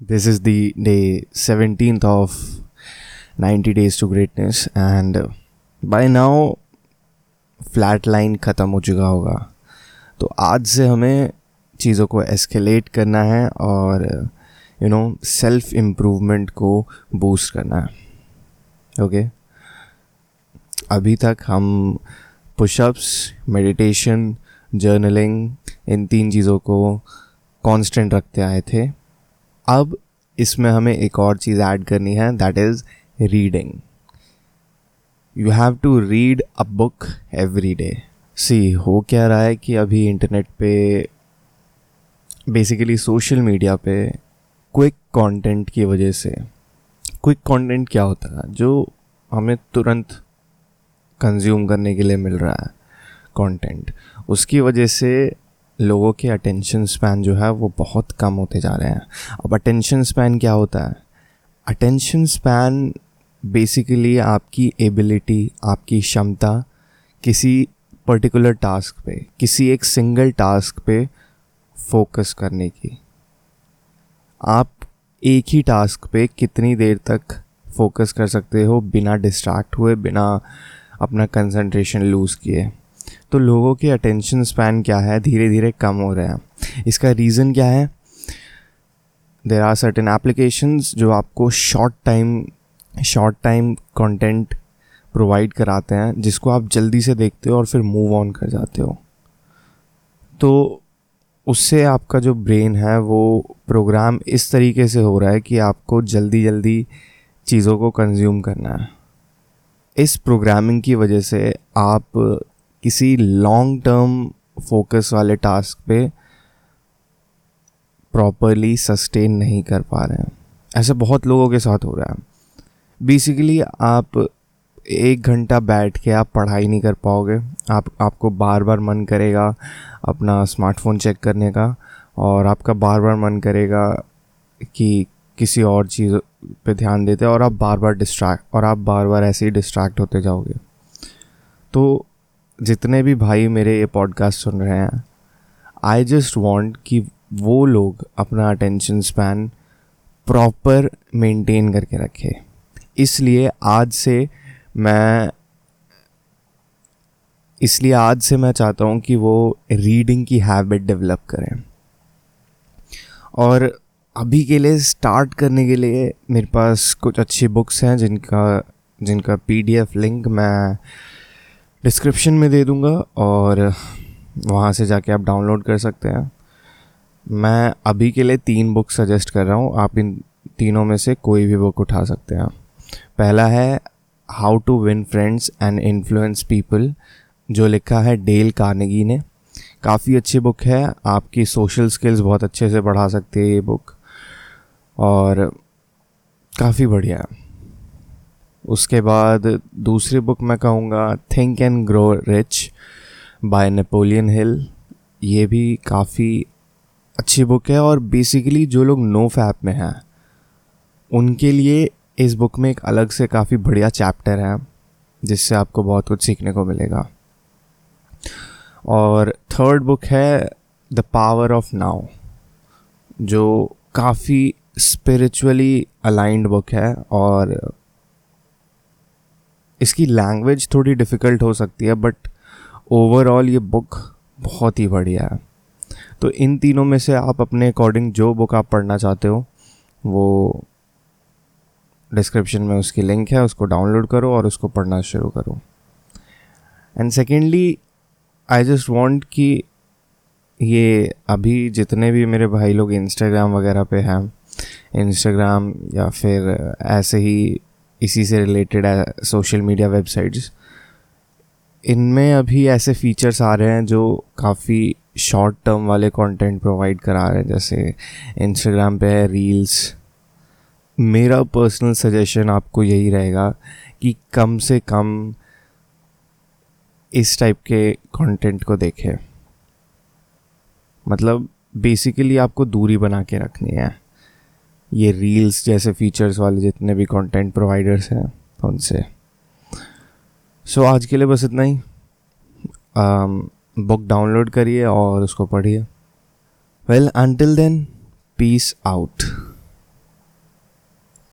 This is the day 17th of 90 days to greatness, and by now flat line ख़त्म हो चुका होगा। तो आज से हमें चीज़ों को एस्केलेट करना है और यू नो सेल्फ इम्प्रूवमेंट को बूस्ट करना है। Okay okay? अभी तक हम पुशअप्स मेडिटेशन जर्नलिंग इन तीन चीज़ों को कांस्टेंट रखते आए थे। अब इसमें हमें एक और चीज़ ऐड करनी है that is reading you have to read a book every day see हो क्या रहा है कि अभी इंटरनेट पे बेसिकली सोशल मीडिया पे क्विक कंटेंट की वजह से क्विक कंटेंट क्या होता है? जो हमें तुरंत कंज्यूम करने के लिए मिल रहा है कंटेंट उसकी वजह से लोगों के अटेंशन स्पैन जो है वो बहुत कम होते जा रहे हैं। अब अटेंशन स्पैन क्या होता है? अटेंशन स्पैन बेसिकली आपकी एबिलिटी आपकी क्षमता किसी पर्टिकुलर टास्क पे, किसी एक सिंगल टास्क पे फोकस करने की। आप एक ही टास्क पे कितनी देर तक फोकस कर सकते हो बिना डिस्ट्रैक्ट हुए, बिना अपना कंसंट्रेशन लूज़ किए? तो लोगों के अटेंशन स्पैन क्या है? धीरे धीरे कम हो रहे हैं। इसका रीज़न क्या है? देर आर सर्टन एप्लीकेशंस जो आपको short time short time content provide कराते हैं, जिसको आप जल्दी से देखते हो और फिर मूव ऑन कर जाते हो। तो उससे आपका जो ब्रेन है, वो प्रोग्राम इस तरीके से हो रहा है कि आपको जल्दी जल्दी चीज़ों को कंज्यूम करना है। इस प्रोग्रामिंग की वजह से आप किसी लॉन्ग टर्म फोकस वाले टास्क पे प्रॉपरली सस्टेन नहीं कर पा रहे हैं। ऐसे बहुत लोगों के साथ हो रहा है। बेसिकली आप एक घंटा बैठ के आप पढ़ाई नहीं कर पाओगे। आप, आपको बार बार मन करेगा अपना स्मार्टफ़ोन चेक करने का और आपका बार बार मन करेगा कि किसी और चीज़ पे ध्यान देते और आप बार बार डिस्ट्रैक्ट और आप बार बार ऐसे ही डिस्ट्रैक्ट होते जाओगे। तो जितने भी भाई मेरे ये पॉडकास्ट सुन रहे हैं आई जस्ट वॉन्ट कि वो लोग अपना अटेंशन स्पैन प्रॉपर मेंटेन करके रखे। इसलिए आज से मैं, इसलिए आज से मैं चाहता हूँ कि वो रीडिंग की हैबिट डेवलप करें। और अभी के लिए स्टार्ट करने के लिए मेरे पास कुछ अच्छी बुक्स हैं जिनका जिनका पीडीएफ लिंक मैं डिस्क्रिप्शन में दे दूँगा और वहाँ से जाके आप डाउनलोड कर सकते हैं। मैं अभी के लिए तीन बुक सजेस्ट कर रहा हूँ। आप इन तीनों में से कोई भी बुक उठा सकते हैं। पहला है how to win friends and influence people जो लिखा है डेल कार्नेगी ने। काफ़ी अच्छी बुक है। आपकी सोशल स्किल्स बहुत अच्छे से बढ़ा सकती है ये बुक और काफ़ी बढ़िया है। उसके बाद दूसरी बुक मैं कहूँगा think and grow rich by Napoleon Hill ये भी काफ़ी अच्छी बुक है और बेसिकली जो लोग नो फैप में हैं, उनके लिए इस बुक में एक अलग से काफ़ी बढ़िया चैप्टर है, जिससे आपको बहुत कुछ सीखने को मिलेगा। और थर्ड बुक है द पावर ऑफ़ नाउ जो काफ़ी स्पिरिचुअली अलाइंड बुक है और इसकी लैंग्वेज थोड़ी डिफ़िकल्ट हो सकती है बट ओवरऑल ये बुक बहुत ही बढ़िया है। तो इन तीनों में से आप अपने अकॉर्डिंग जो बुक आप पढ़ना चाहते हो, वो डिस्क्रिप्शन में उसकी लिंक है, उसको डाउनलोड करो और उसको पढ़ना शुरू करो। And secondly I just want कि ये अभी जितने भी मेरे भाई लोग इंस्टाग्राम वगैरह पे हैं इंस्टाग्राम या फिर ऐसे ही इसी से रिलेटेड सोशल मीडिया वेबसाइट्स इनमें अभी ऐसे फीचर्स आ रहे हैं जो काफ़ी शॉर्ट टर्म वाले कंटेंट प्रोवाइड करा रहे हैं, जैसे इंस्टाग्राम पे है रील्स मेरा पर्सनल सजेशन आपको यही रहेगा कि कम से कम इस टाइप के कंटेंट को देखें। मतलब बेसिकली आपको दूरी बना के रखनी है। ये रील्स जैसे फीचर्स वाले जितने भी कंटेंट प्रोवाइडर्स हैं उनसे। सो so, आज के लिए बस इतना ही। बुक um, डाउनलोड करिए और उसको पढ़िए। Well until then peace out